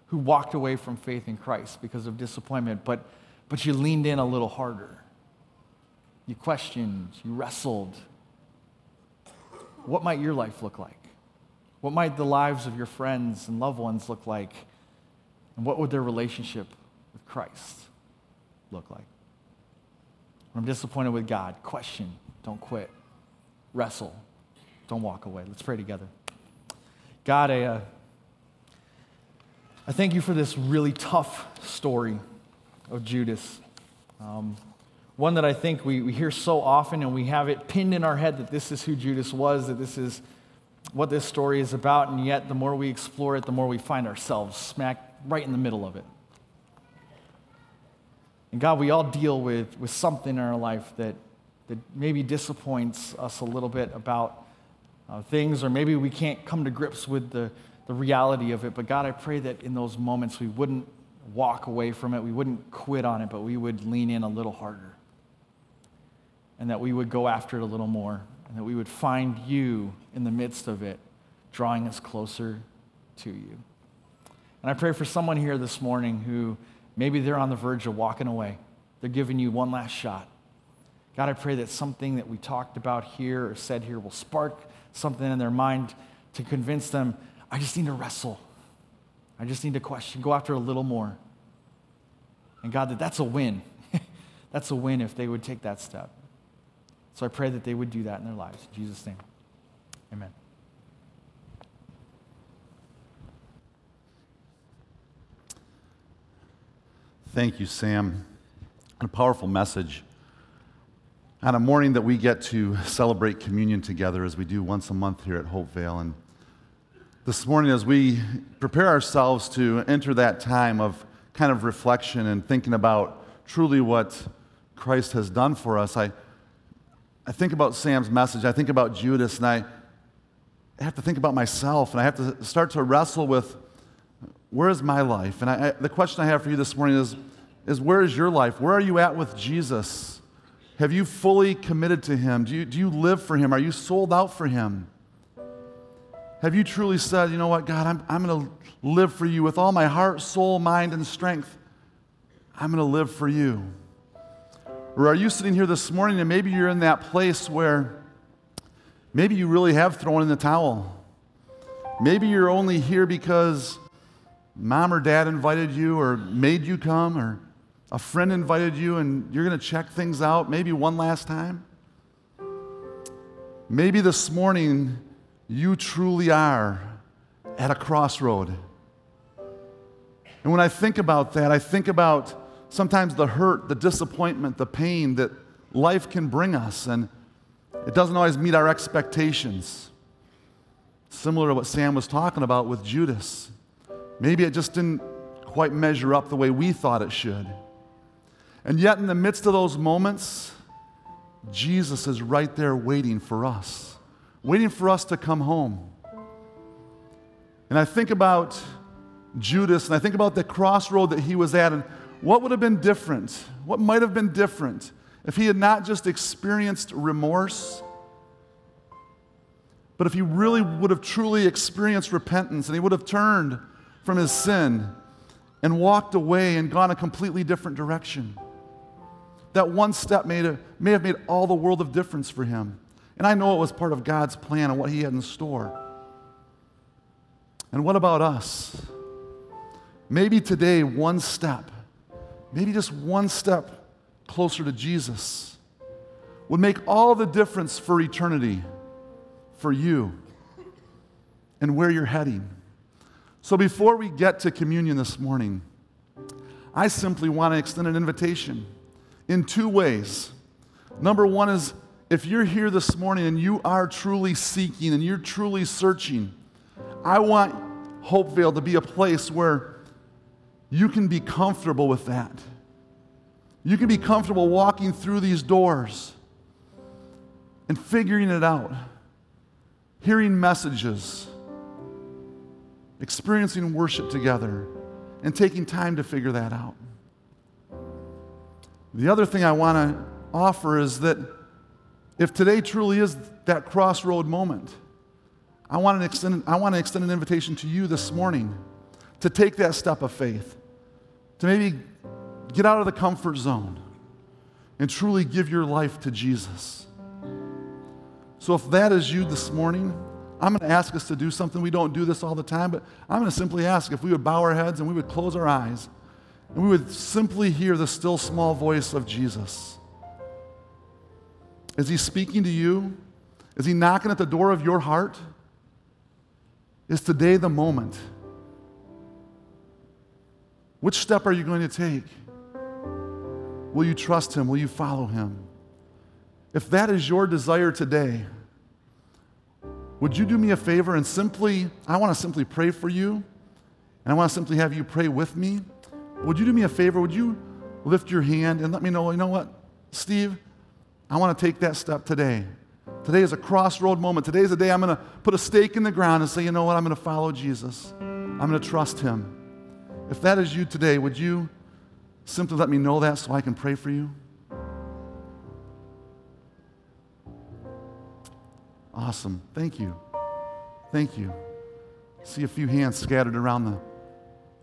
who walked away from faith in Christ because of disappointment, but, but you leaned in a little harder. You questioned, you wrestled. What might your life look like? What might the lives of your friends and loved ones look like? And what would their relationship with Christ look like? When I'm disappointed with God, question, don't quit. Wrestle, don't walk away. Let's pray together. God, I, uh, I thank you for this really tough story of Judas. Um, one that I think we, we hear so often and we have it pinned in our head that this is who Judas was, that this is what this story is about, and yet the more we explore it, the more we find ourselves smack right in the middle of it. And God, we all deal with, with something in our life that, that maybe disappoints us a little bit about uh, things, or maybe we can't come to grips with the, the reality of it. But God, I pray that in those moments we wouldn't walk away from it, we wouldn't quit on it, but we would lean in a little harder. And that we would go after it a little more, and that we would find you in the midst of it, drawing us closer to you. And I pray for someone here this morning who maybe they're on the verge of walking away. They're giving you one last shot. God, I pray that something that we talked about here or said here will spark something in their mind to convince them, I just need to wrestle. I just need to question, go after a little more. And God, that that's a win. that's a win if they would take that step. So I pray that they would do that in their lives. In Jesus' name, amen. Thank you, Sam. And a powerful message. On a morning that we get to celebrate communion together as we do once a month here at Hopevale. And this morning, as we prepare ourselves to enter that time of kind of reflection and thinking about truly what Christ has done for us, I, I think about Sam's message. I think about Judas, and I, have to think about myself, and I have to start to wrestle with where is my life? And I, I, the question I have for you this morning is, is where is your life? Where are you at with Jesus? Have you fully committed to Him? Do you, do you live for Him? Are you sold out for Him? Have you truly said, you know what, God, I'm, I'm going to live for you with all my heart, soul, mind, and strength? I'm going to live for you. Or are you sitting here this morning and maybe you're in that place where maybe you really have thrown in the towel? Maybe you're only here because mom or dad invited you or made you come or a friend invited you and you're going to check things out maybe one last time. Maybe this morning you truly are at a crossroad. And when I think about that, I think about sometimes the hurt, the disappointment, the pain that life can bring us, and it doesn't always meet our expectations. Similar to what Sam was talking about with Judas. Maybe it just didn't quite measure up the way we thought it should. And yet, in the midst of those moments, Jesus is right there waiting for us, waiting for us to come home. And I think about Judas and I think about the crossroad that he was at and what would have been different? What might have been different if he had not just experienced remorse, but if he really would have truly experienced repentance and he would have turned from his sin and walked away and gone a completely different direction. That one step made a, may have made all the world of difference for him. And I know it was part of God's plan and what he had in store. And what about us? Maybe today, one step, maybe just one step closer to Jesus would make all the difference for eternity, for you, and where you're heading. So before we get to communion this morning, I simply want to extend an invitation in two ways. Number one is if you're here this morning and you are truly seeking and you're truly searching, I want Hopevale to be a place where you can be comfortable with that. You can be comfortable walking through these doors and figuring it out, hearing messages, experiencing worship together, and taking time to figure that out. The other thing I want to offer is that if today truly is that crossroad moment, I want, to extend, I want to extend an invitation to you this morning to take that step of faith, to maybe get out of the comfort zone and truly give your life to Jesus. So if that is you this morning, I'm going to ask us to do something. We don't do this all the time, but I'm going to simply ask if we would bow our heads and we would close our eyes and we would simply hear the still small voice of Jesus. Is he speaking to you? Is he knocking at the door of your heart? Is today the moment? Which step are you going to take? Will you trust him? Will you follow him? If that is your desire today, would you do me a favor and simply, I want to simply pray for you, and I want to simply have you pray with me. Would you do me a favor? Would you lift your hand and let me know, you know what, Steve, I want to take that step today. Today is a crossroad moment. Today is the day I'm going to put a stake in the ground and say, you know what, I'm going to follow Jesus. I'm going to trust him. If that is you today, would you simply let me know that so I can pray for you? Awesome. Thank you. Thank you. See a few hands scattered around the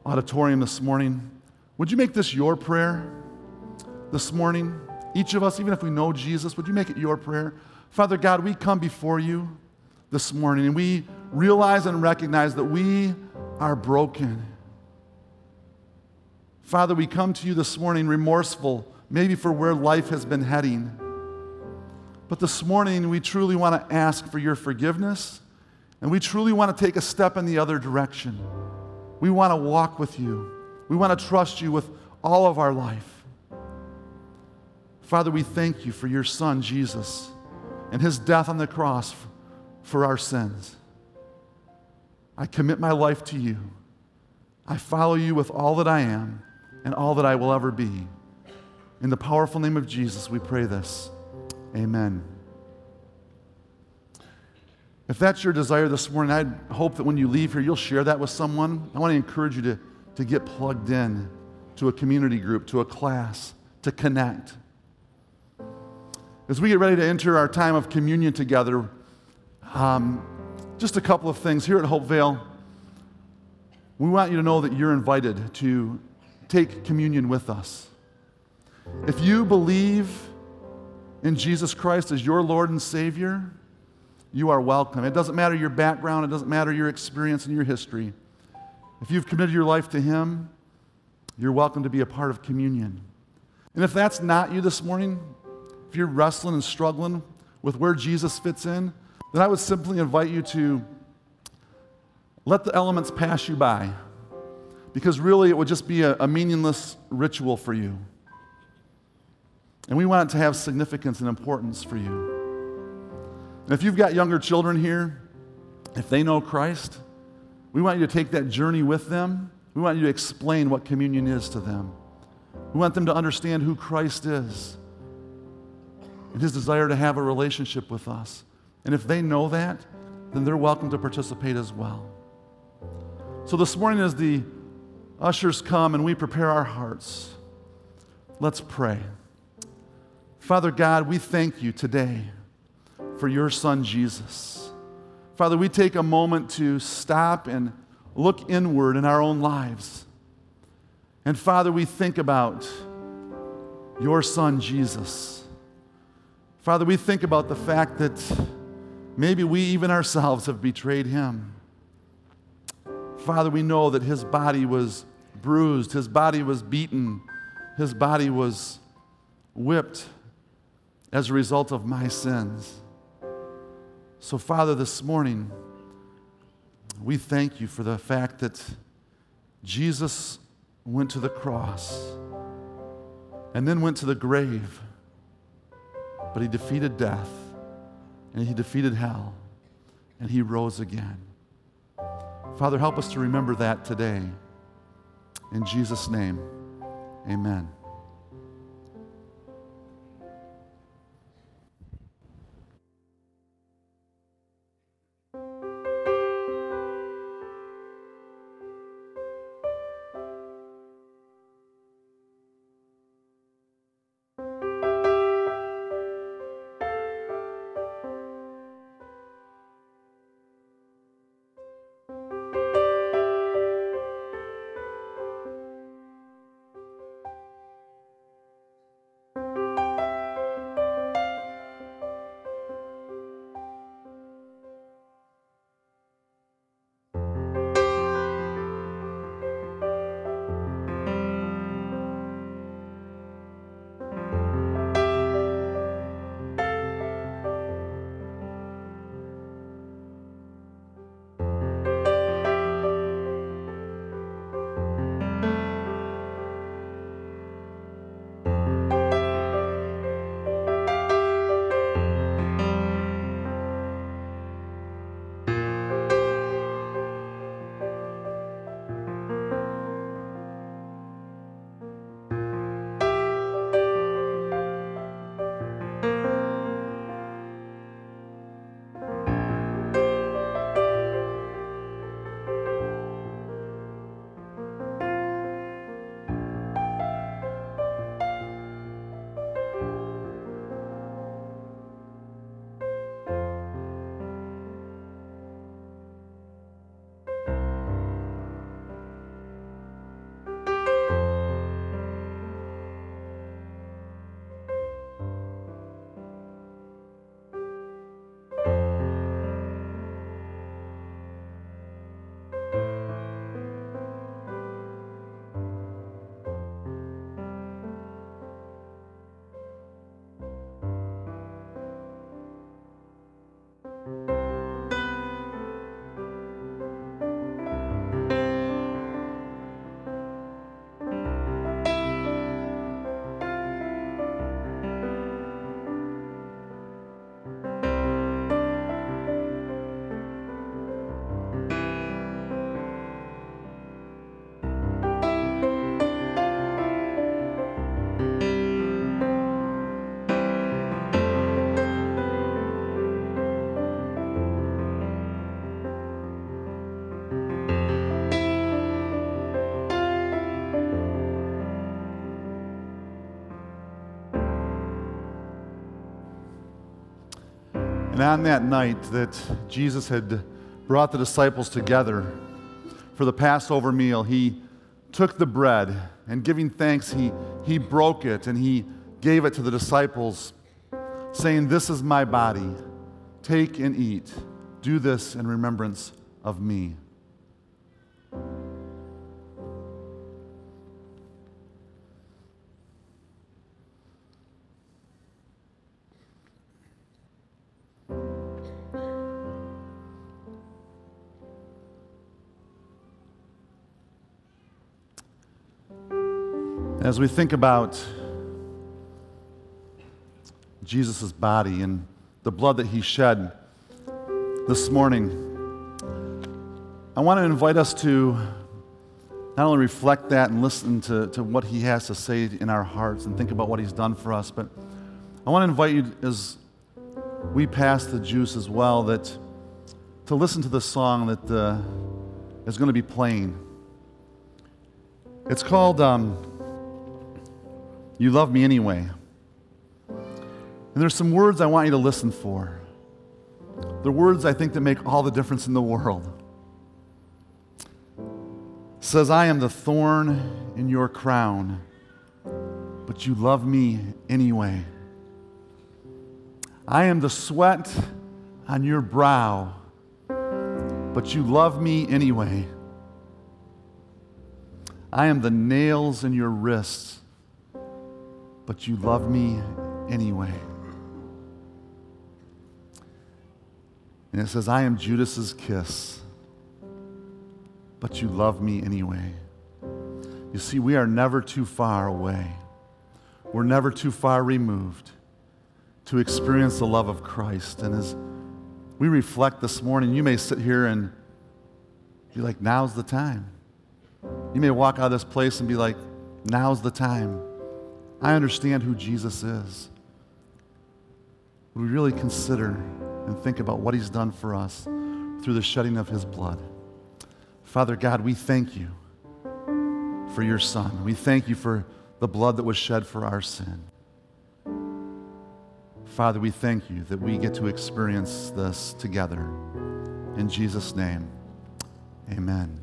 auditorium this morning. Would you make this your prayer this morning? Each of us, even if we know Jesus, would you make it your prayer? Father God, we come before you this morning and we realize and recognize that we are broken. Father, we come to you this morning remorseful, maybe for where life has been heading. But this morning, we truly want to ask for your forgiveness and we truly want to take a step in the other direction. We want to walk with you. We want to trust you with all of our life. Father, we thank you for your Son, Jesus, and his death on the cross for our sins. I commit my life to you. I follow you with all that I am and all that I will ever be. In the powerful name of Jesus, we pray this. Amen. If that's your desire this morning, I hope that when you leave here, you'll share that with someone. I want to encourage you to, to get plugged in to a community group, to a class, to connect. As we get ready to enter our time of communion together, um, just a couple of things. Here at Hopevale, we want you to know that you're invited to take communion with us. If you believe in Jesus Christ as your Lord and Savior, you are welcome. It doesn't matter your background, it doesn't matter your experience and your history. If you've committed your life to Him, you're welcome to be a part of communion. And if that's not you this morning, if you're wrestling and struggling with where Jesus fits in, then I would simply invite you to let the elements pass you by. Because really, it would just be a, a meaningless ritual for you. And we want it to have significance and importance for you. And if you've got younger children here, if they know Christ, we want you to take that journey with them. We want you to explain what communion is to them. We want them to understand who Christ is and his desire to have a relationship with us. And if they know that, then they're welcome to participate as well. So this morning, as the ushers come and we prepare our hearts, let's pray. Father God, we thank you today for your son Jesus. Father, we take a moment to stop and look inward in our own lives. And Father, we think about your son Jesus. Father, we think about the fact that maybe we even ourselves have betrayed him. Father, we know that his body was bruised, his body was beaten, his body was whipped as a result of my sins. So, Father, this morning, we thank you for the fact that Jesus went to the cross and then went to the grave, but he defeated death and he defeated hell and he rose again. Father, help us to remember that today. In Jesus' name, amen. On that night that Jesus had brought the disciples together for the Passover meal, he took the bread and giving thanks, he, he broke it and he gave it to the disciples, saying, This is my body. Take and eat. Do this in remembrance of me. As we think about Jesus' body and the blood that he shed this morning, I want to invite us to not only reflect that and listen to, to what he has to say in our hearts and think about what he's done for us, but I want to invite you as we pass the juice as well that to listen to the song that uh, is going to be playing. It's called um, You Love Me Anyway. And there's some words I want you to listen for. They're words I think that make all the difference in the world. It says, I am the thorn in your crown, but you love me anyway. I am the sweat on your brow, but you love me anyway. I am the nails in your wrists, but you love me anyway. And it says, I am Judas's kiss, but you love me anyway. You see, we are never too far away. We're never too far removed to experience the love of Christ. And as we reflect this morning, you may sit here and be like, now's the time. You may walk out of this place and be like, now's the time. I understand who Jesus is. Would we really consider and think about what he's done for us through the shedding of his blood? Father God, we thank you for your son. We thank you for the blood that was shed for our sin. Father, we thank you that we get to experience this together. In Jesus' name, amen.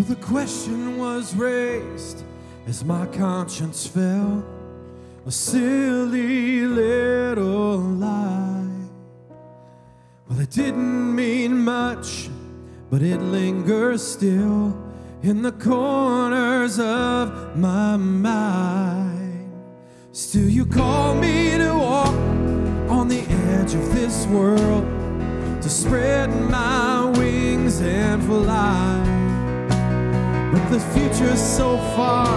Well, the question was raised as my conscience fell. A silly little lie. Well, it didn't mean much, but it lingers still in the corners of my mind. Still, you call me to walk on the edge of this world, to spread my wings and fly. The future's so far,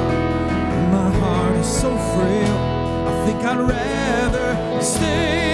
my heart is so frail. I think I'd rather stay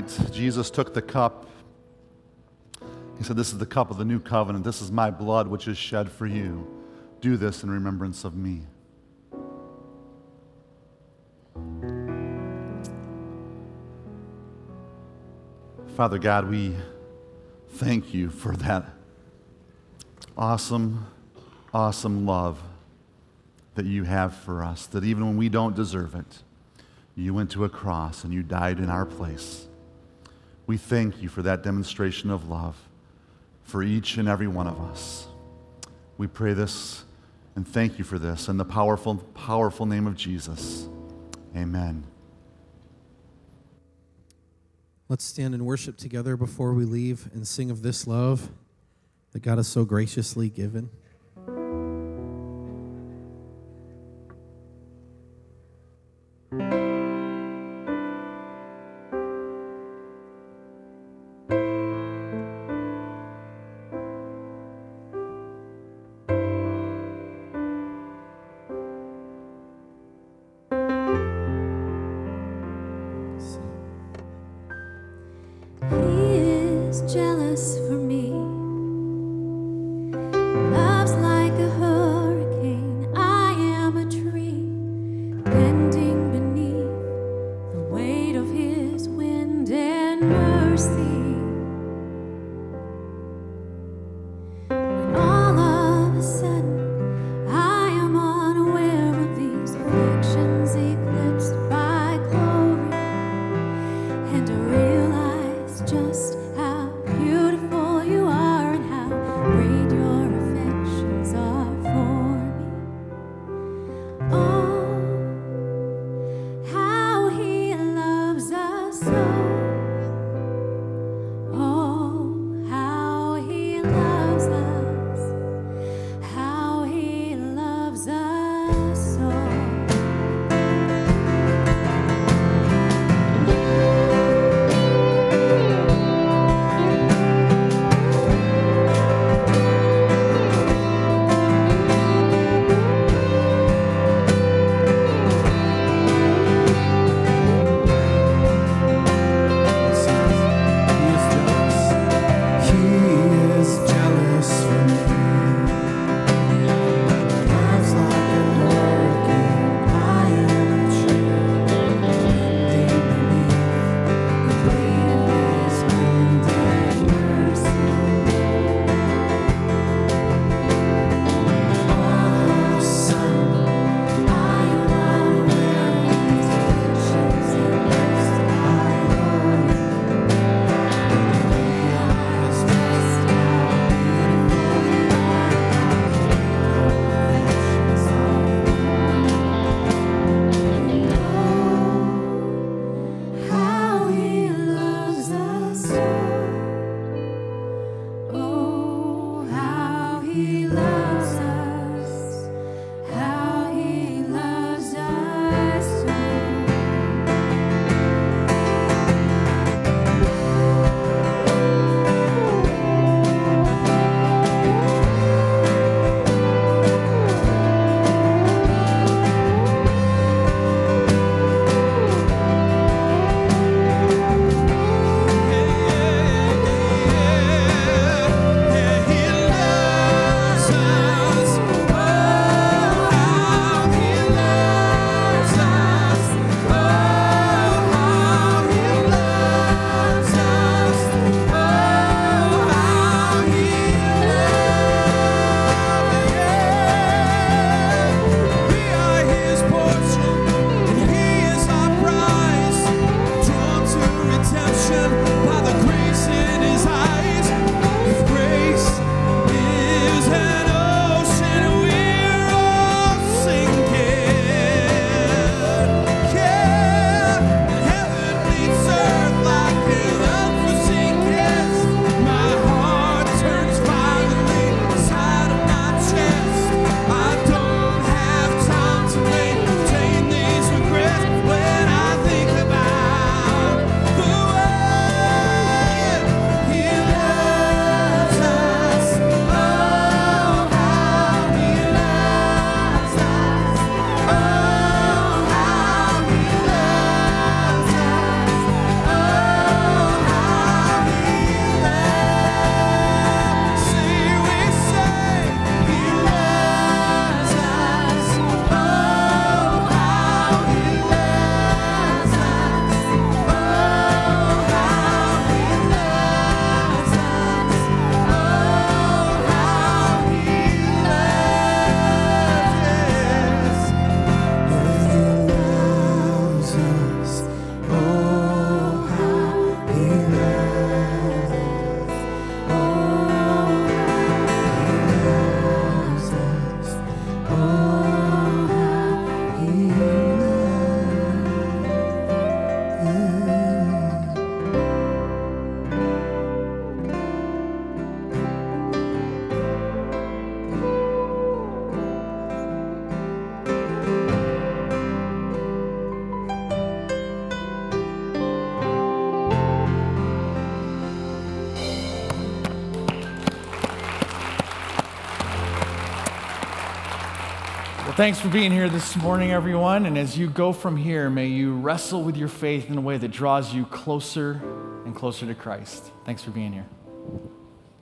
night, Jesus took the cup. He said, This is the cup of the new covenant. This is my blood, which is shed for you. Do this in remembrance of me. Father God, we thank you for that awesome, awesome love that you have for us, that even when we don't deserve it, you went to a cross and you died in our place. We thank you for that demonstration of love for each and every one of us. We pray this and thank you for this in the powerful, powerful name of Jesus. Amen. Let's stand and worship together before we leave and sing of this love that God has so graciously given. Thanks for being here this morning, everyone. And as you go from here, may you wrestle with your faith in a way that draws you closer and closer to Christ. Thanks for being here.